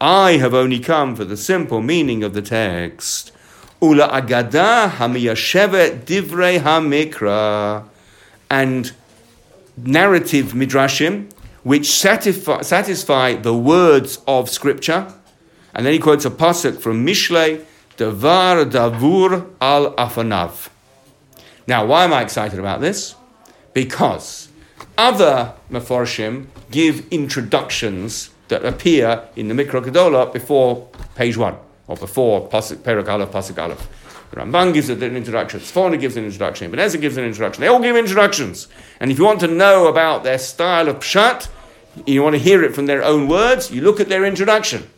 I have only come for the simple meaning of the text. Ula agada hamiyashevet divrei hamikra. And narrative midrashim, which satisfy, satisfy the words of scripture. And then he quotes a pasuk from Mishlei, Davar Davur al Afanav. Now, why am I excited about this? Because other Mefarshim give introductions that appear in the Mikra Gedola before page one, or before Perak Aleph, Ramban gives an introduction. Sforno gives an introduction. Ibn Ezra gives an introduction. They all give introductions. And if you want to know about their style of pshat, you want to hear it from their own words, you look at their introduction.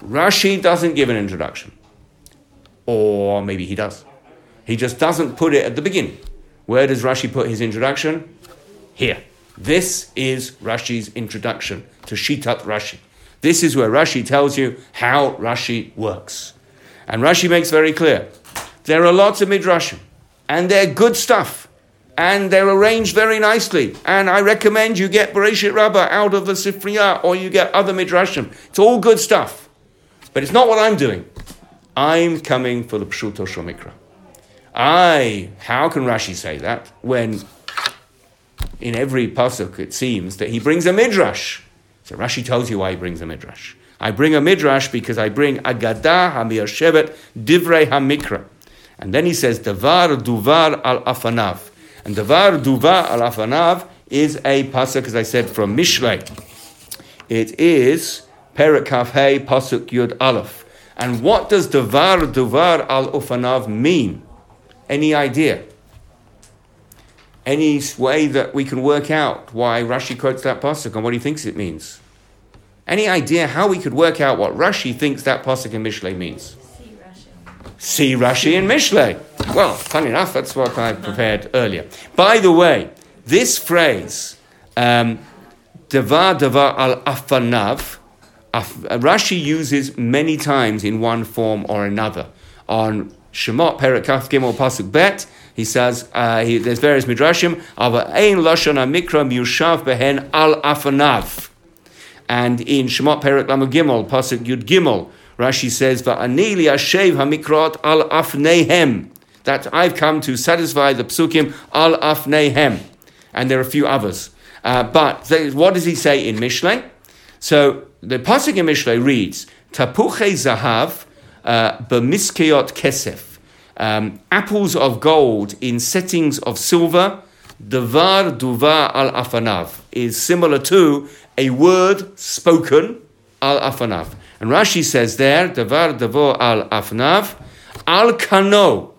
Rashi doesn't give an introduction. Or maybe he does. He just doesn't put it at the beginning. Where does Rashi put his introduction? Here. This is Rashi's introduction to Shitat Rashi. This is where Rashi tells you how Rashi works. And Rashi makes very clear there are lots of midrashim, and they're good stuff, and they're arranged very nicely. And I recommend you get Bereshit Rabbah out of the Sifriya, or you get other midrashim. It's all good stuff. But it's not what I'm doing. I'm coming for the Pshuto Shel Mikra. I, how can Rashi say that when in every pasuk it seems that he brings a midrash? So Rashi tells you why he brings a midrash. I bring a midrash because I bring Agadah Hamiyashevet Divrei Hamikra. And then he says, Davar Duvar al Afanav. And Davar Duvar al Afanav is a pasuk, as I said, from Mishlei. It is Perak Kaf Pasuk Yud Aleph. And what does Davar Duvar al Ufanav mean? Any idea? Any way that we can work out why Rashi quotes that pasuk and what he thinks it means? Any idea how we could work out what Rashi thinks that pasuk in Mishlei means? See Rashi in Mishlei. Well, funny enough, that's what I prepared earlier. By the way, this phrase, um, Devar al Afanav, Rashi uses many times in one form or another. On Shemot Perak Kaf Gimel Pasuk Bet, he says uh, he, there's various midrashim. Ava ein lashon mikra miushav behen al afanav. And in Shemot Perak Lamed Gimel Pasuk Yud Gimel, Rashi says va'anili ashev hamikrot al afnehem. That I've come to satisfy the psukim al afnehem. And there are a few others. Uh, but what does he say in Mishlei? So the pasuk in Mishlei reads tapuche zahav uh, b'miskeyot kesef, um, apples of gold in settings of silver. Devar duva al afanav is similar to a word spoken al afanav. And Rashi says there, devar devo al afanav, al kano,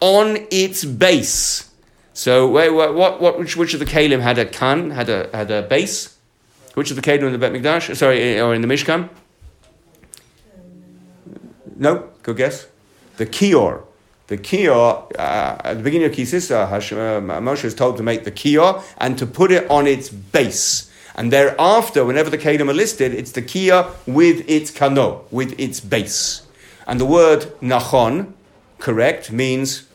on its base. So, what, what, which, which of the kalim had a kan, had a, had a base? Which of the kalim in the Bet Mikdash? Sorry, or in the Mishkan? No, good guess. The kior. The kior, uh, at the beginning of Kisisa, uh, Moshe is told to make the kior and to put it on its base. And thereafter, whenever the kelim are listed, it's the kior with its kano, with its base. And the word nachon, correct, means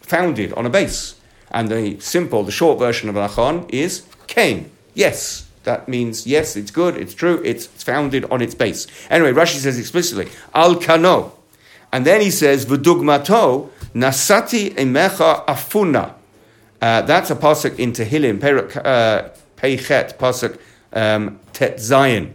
founded on a base. And the simple, the short version of nachon is kain, yes. That means yes, it's good, it's true, it's founded on its base. Anyway, Rashi says explicitly, al kano. And then he says, v'dugmato nasati emecha afuna. Uh, that's a pasuk in Tehillim, uh, Peichet, pasuk um, Tet Zayin.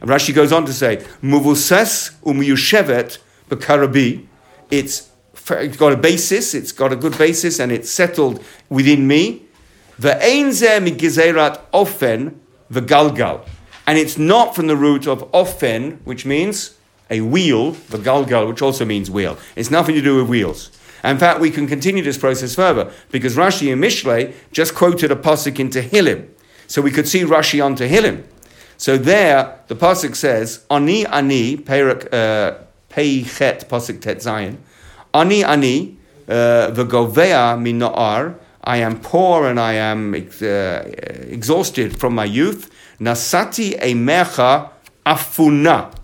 And Rashi goes on to say, muvuses umyushevet b'karabi. It's it's got a basis, it's got a good basis, and it's settled within me. Ve'ein zeh migizerat ofen the galgal. And it's not from the root of ofen, which means a wheel, the galgal, which also means wheel. It's nothing to do with wheels. In fact, we can continue this process further because Rashi and Mishlei just quoted a pasuk into Tehillim. So we could see Rashi on Tehillim. So there, the pasuk says, Ani ani, perik, uh, peichet, pasuk tet zayin, Ani ani, uh, v'govea min na'ar, I am poor and I am uh, exhausted from my youth. Nasati emecha afuna.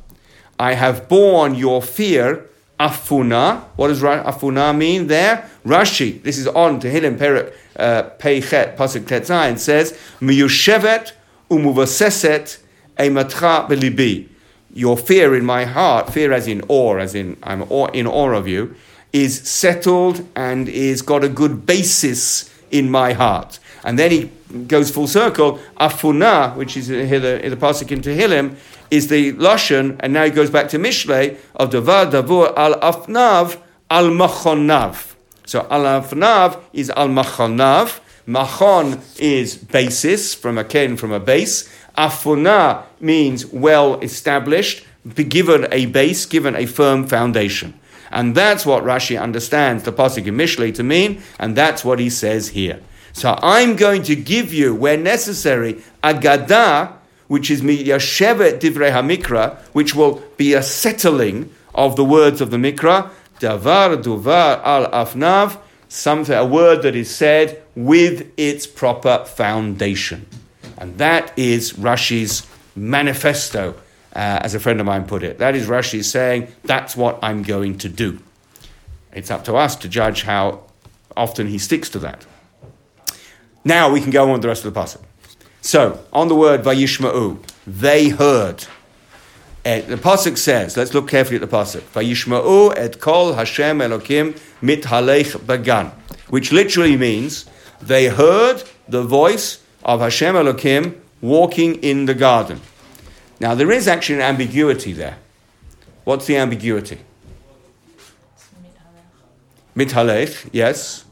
I have borne your fear. Afuna. What does afuna mean there? Rashi. This is on Tehillim Perik uh, Peichet Pasuk Tetzayin says miyushevet umuvaseset ematcha belibi. Your fear in my heart, fear as in awe, as in I'm in awe of you, is settled and is got a good basis in my heart. And then he goes full circle. Afuna, which is here the, the pasuk in Tehillim, is the lashon, and now he goes back to Mishlei of Davar Davur al Afnav al Machonav. So al Afnav is al Machonav. Machon is basis from a ken from a base. Afuna means well established, given a base, given a firm foundation. And that's what Rashi understands the Pasuk in Mishlei to mean, and that's what he says here. So I'm going to give you, where necessary, Agadah, which is Miyashevet Divrei HaMikra, which will be a settling of the words of the Mikra, Davar Duvar Al Afnav, something, a word that is said with its proper foundation. And that is Rashi's manifesto, uh, as a friend of mine put it. That is Rashi saying, that's what I'm going to do. It's up to us to judge how often he sticks to that. Now we can go on with the rest of the passage. So, on the word Vayishma'u, they heard. The pasuk says, let's look carefully at the pasuk. Vayishma'u et kol Hashem Elokim mithalech bagan, which literally means they heard the voice of Hashem Elokim walking in the garden. Now there is actually an ambiguity there. What's the ambiguity? Mithalech, yes.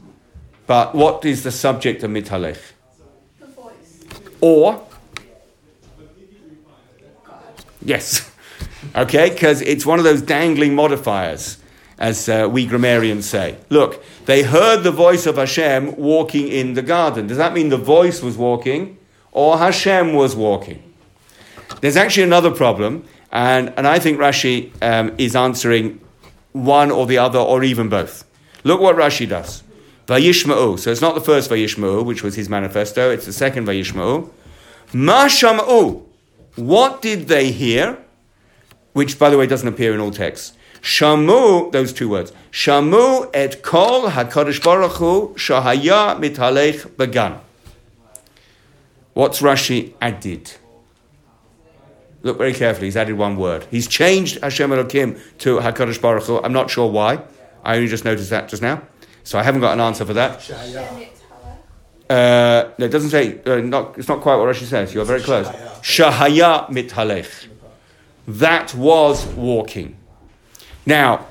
But what is the subject of mithalech? The voice. Or? Yes. *laughs* Okay, because it's one of those dangling modifiers, as uh, we grammarians say. Look, they heard the voice of Hashem walking in the garden. Does that mean the voice was walking or Hashem was walking? There's actually another problem, and, and I think Rashi um, is answering one or the other or even both. Look what Rashi does. Vayishma'u. So it's not the first Vayishma'u, which was his manifesto, it's the second Vayishma'u. Ma sham'u. What did they hear? Which, by the way, doesn't appear in all texts. Shamu, those two words. Shamu et kol HaKadosh Baruch Hu shahaya mithalech bagan. What's Rashi added? Look very carefully. He's added one word. He's changed Hashem Elokim to HaKadosh Baruch Hu. I'm not sure why. I only just noticed that just now. So I haven't got an answer for that. Uh, no, it doesn't say, uh, not, it's not quite what Rashi says. You're very close. Shahaya mithalech. That was walking. Now,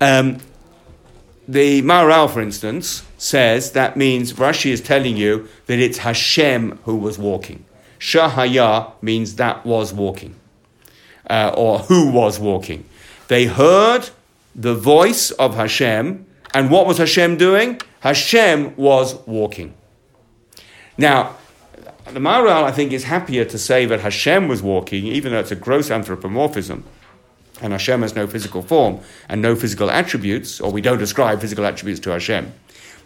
um, the Maharal, for instance, says that means Rashi is telling you that it's Hashem who was walking. Shahaya means that was walking, uh, or who was walking. They heard the voice of Hashem, and what was Hashem doing? Hashem was walking. Now, the Maharal, I think, is happier to say that Hashem was walking, even though it's a gross anthropomorphism, and Hashem has no physical form and no physical attributes, or we don't ascribe physical attributes to Hashem.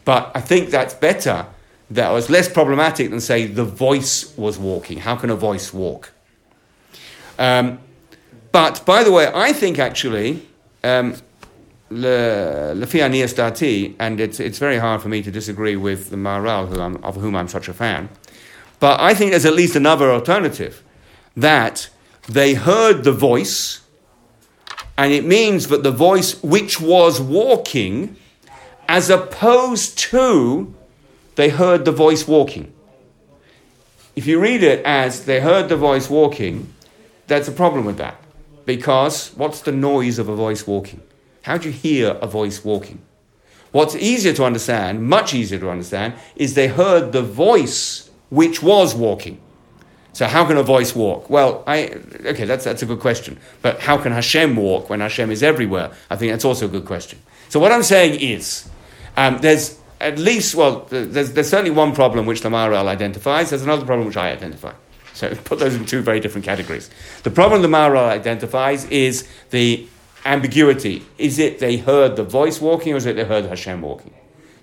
But I think that's better, that was less problematic than say the voice was walking. How can a voice walk? Um, but by the way, I think actually, um, Lefi Anias Dati, and it's, it's very hard for me to disagree with the Maharal, who I'm, of whom I'm such a fan, but I think there's at least another alternative that they heard the voice, and it means that the voice which was walking, as opposed to they heard the voice walking. If you read it as they heard the voice walking, there's a problem with that. Because what's the noise of a voice walking? How do you hear a voice walking? What's easier to understand, much easier to understand, is they heard the voice which was walking. So how can a voice walk? Well, I okay, that's that's a good question. But how can Hashem walk when Hashem is everywhere? I think that's also a good question. So what I'm saying is, um, there's at least well, there's, there's certainly one problem which the Maharal identifies. There's another problem which I identify. So *laughs* put those in two very different categories. The problem the Maharal identifies is the ambiguity. Is it they heard the voice walking or is it they heard Hashem walking?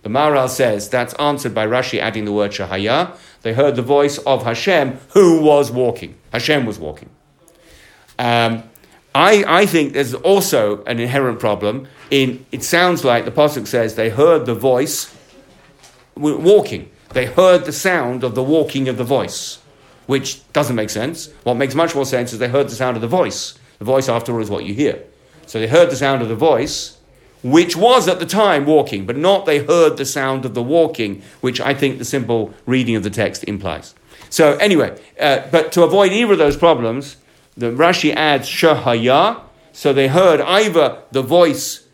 The Maharal says that's answered by Rashi adding the word Shahaya. They heard the voice of Hashem who was walking. Hashem was walking. Um, I, I think there's also an inherent problem in it sounds like the Pasuk says they heard the voice walking. They heard the sound of the walking of the voice, which doesn't make sense. What makes much more sense is they heard the sound of the voice. The voice, after all, is what you hear. So they heard the sound of the voice, which was at the time walking, but not they heard the sound of the walking, which I think the simple reading of the text implies. So anyway, uh, but to avoid either of those problems, the Rashi adds shahaya, so they heard either the voice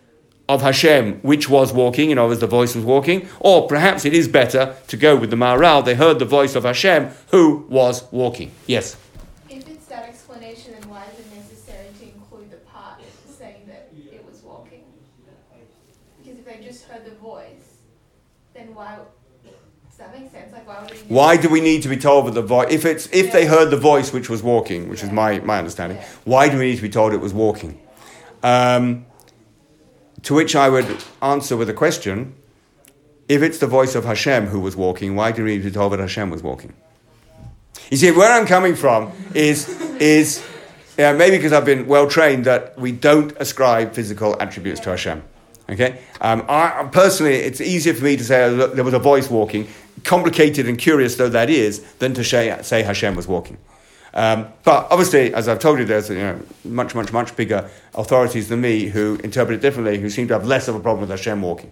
of Hashem, which was walking, in other words, the voice was walking, or perhaps it is better to go with the Maharal, they heard the voice of Hashem, who was walking. Yes? If it's that explanation, then why is it necessary to include the part saying that it was walking? just heard the voice, then why? Does that make sense? Like, why would he? Why do we need to be told that the voice? If it's if they heard the voice which was walking, which is my my understanding, why do we need to be told it was walking? Um, to which I would answer with a question: If it's the voice of Hashem who was walking, why do we need to be told that Hashem was walking? You see, where I'm coming from is is yeah, maybe because I've been well trained that we don't ascribe physical attributes to Hashem. Okay, um, I, personally, it's easier for me to say there was a voice walking, complicated and curious though that is, than to say, say Hashem was walking. Um, but obviously, as I've told you, there's you know, much, much, much bigger authorities than me who interpret it differently, who seem to have less of a problem with Hashem walking.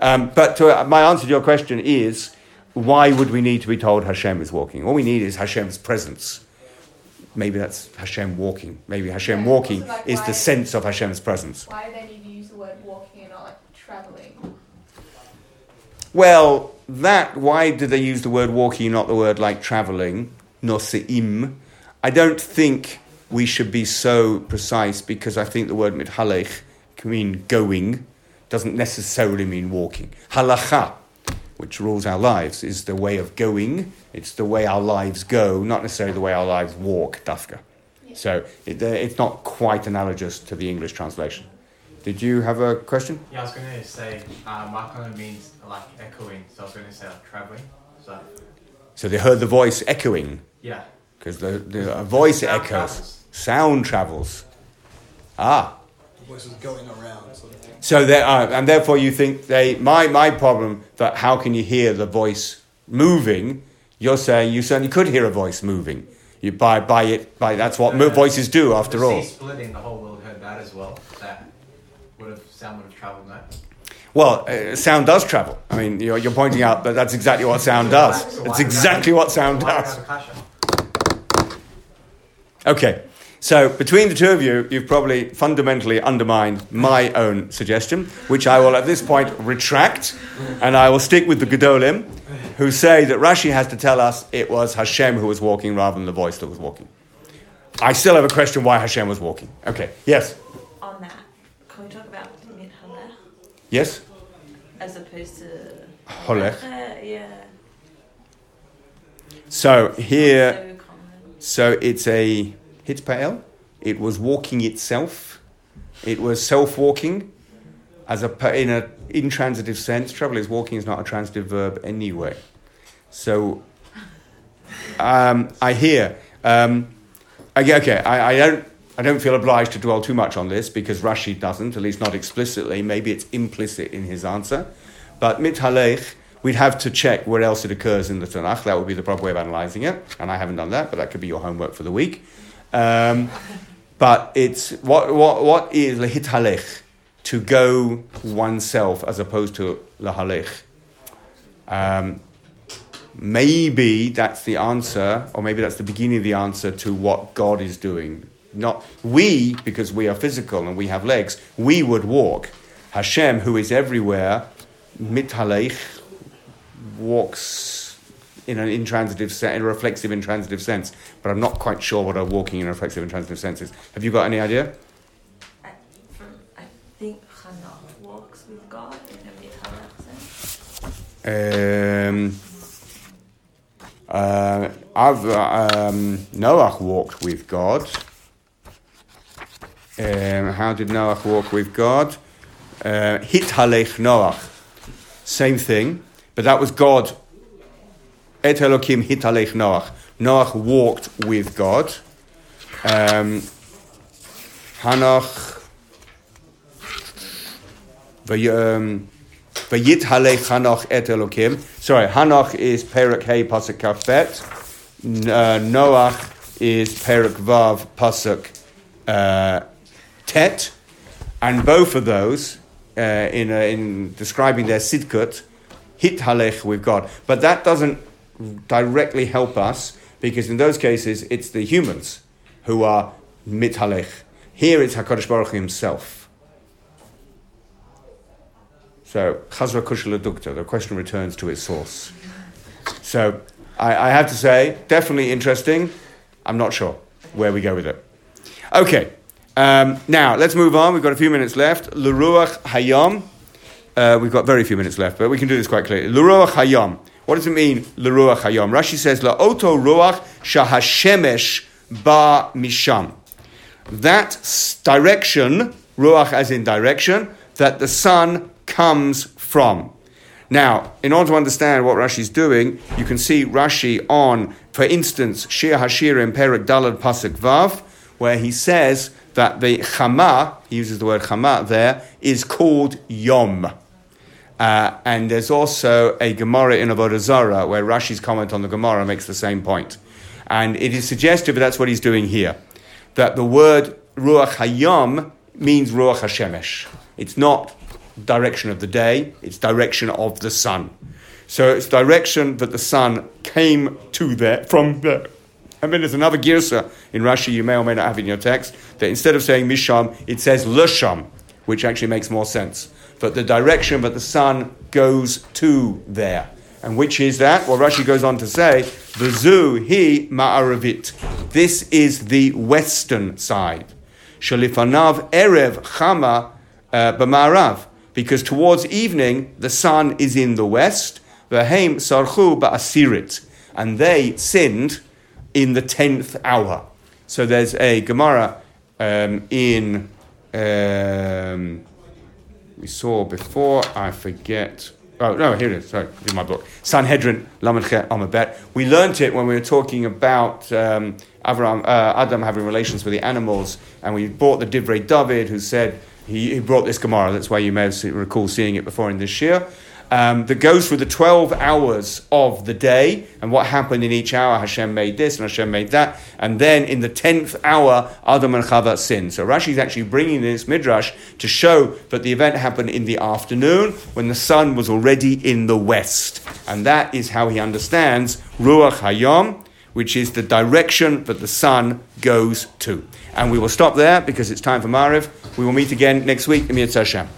Um, but to, my answer to your question is, why would we need to be told Hashem is walking? All we need is Hashem's presence. Maybe that's Hashem walking. Maybe Hashem Yeah, walking like, is the sense of Hashem's presence. Why do they need to use the word walking and not like traveling? Well, that, why do they use the word walking, not the word like traveling, noseim? I don't think we should be so precise because I think the word mithalech can mean going, doesn't necessarily mean walking. Halacha, which rules our lives, is the way of going. It's the way our lives go, not necessarily the way our lives walk, dafka. Yeah. So it, uh, it's not quite analogous to the English translation. Did you have a question? Yeah, I was going to say, uh, Makana means like echoing, so I was going to say like traveling. So, So they heard the voice echoing. yeah. because the, the a voice Sound echoes, travels. sound travels. Ah, The voice was going around, sort of thing. so there are, and therefore you think they. My my problem that how can you hear the voice moving? You're saying you certainly could hear a voice moving. You by by it by that's what mo- The- voices do after all. splitting, the whole world heard that as well. That would have sound would have travelled that. Well, uh, sound does travel. I mean, you're, you're pointing out that that's exactly what sound does. It's exactly what sound does. have a kasha? Okay, so between the two of you, you've probably fundamentally undermined my own suggestion, which I will at this point retract, and I will stick with the Gedolim, who say that Rashi has to tell us it was Hashem who was walking rather than the voice that was walking. I still have a question why Hashem was walking. Okay, yes, on that, can we talk about mithalech yes, as opposed to Holech. Yeah. So here, So it's a hitpael. It was walking itself. It was self-walking, as a in a intransitive sense. Trouble is, walking is not a transitive verb anyway. So um, I hear. Um, okay, okay, I, I don't. I don't feel obliged to dwell too much on this because Rashi doesn't, at least not explicitly. Maybe it's implicit in his answer. But mithalech, we'd have to check where else it occurs in the Tanakh. That would be the proper way of analysing it. And I haven't done that, but that could be your homework for the week. Um, but it's what, what, what is lehithalech? To go oneself as opposed to lahalech. Um, maybe that's the answer, or maybe that's the beginning of the answer to what God is doing. Not we, because we are physical and we have legs, we would walk. Hashem, who is everywhere, mithalech, walks in an intransitive sense, in a reflexive intransitive sense. But I'm not quite sure what a walking in a reflexive intransitive sense is. Have you got any idea? I, think Hannah walks with God in a mithalech sense. Um, uh, I've, uh, um, Noach walked with God. Um, how did Noach walk with God? Uh, Hithalech Noach. Same thing, but that was God. Et Elokim Hithalech Noach. Noach walked with God. Um, Hanoch. Vay- um, Vayithalech Hanoch et Elokim. Sorry, Hanoch is Perak Hey Pasuk Kaf Bet. N- uh, Noach is Perak Vav Pasuk uh, Tet. And both of those, uh, in, uh, in describing their Sidkut, hit halech with God. But that doesn't directly help us because in those cases it's the humans who are mit halech. Here it's Hakadosh Baruch Hu himself. So chazra kushla dukta. The question returns to its source. So I, I have to say, definitely interesting. I'm not sure where we go with it. Okay. Um, now let's move on. We've got a few minutes left. L'ruach hayom. Uh, we've got very few minutes left, but we can do this quite clearly. L'ruach hayom. What does it mean, l'ruach hayom? Rashi says, la'oto ruach shahashemesh ba misham. That direction, ruach as in direction, that the sun comes from. Now, in order to understand what Rashi's doing, you can see Rashi on, for instance, Shir Hashirim Perak Dalad Pasuk Vav, where he says that the Chama, he uses the word Chama there, is called Yom. Uh, and there's also a Gemara in Avodah Zarah where Rashi's comment on the Gemara makes the same point. And it is suggestive that that's what he's doing here. That the word Ruach Hayom means Ruach Hashemesh. It's not direction of the day, it's direction of the sun. So it's direction that the sun came to there, from there. Then there's another girsa in Rashi you may or may not have in your text that instead of saying Misham, it says Lusham, which actually makes more sense. But the direction that the sun goes to there. And which is that? Well, Rashi goes on to say, V'zu hi ma'aravit. This is the western side. Shalifanav erev chama uh, b'ma'arav. Because towards evening, the sun is in the west. V'heim sarchu ba'asirit. And they sinned in the tenth hour. So there's a Gemara um, in um, we saw before. I forget. Oh no, here it is. Sorry, in my book, Sanhedrin Lamed Chet Amud Bet. We learnt it when we were talking about um, Avram, uh, Adam having relations with the animals, and we brought the Divrei David, who said he, he brought this Gemara. That's why you may recall seeing it before in this year. Um, that goes through the 12 hours of the day and what happened in each hour. Hashem made this and Hashem made that. And then in the 10th hour, Adam and Chava sinned. So Rashi is actually bringing this midrash to show that the event happened in the afternoon when the sun was already in the west. And that is how he understands Ruach Hayom, which is the direction that the sun goes to. And we will stop there because it's time for Mariv. We will meet again next week. Emir Hashem.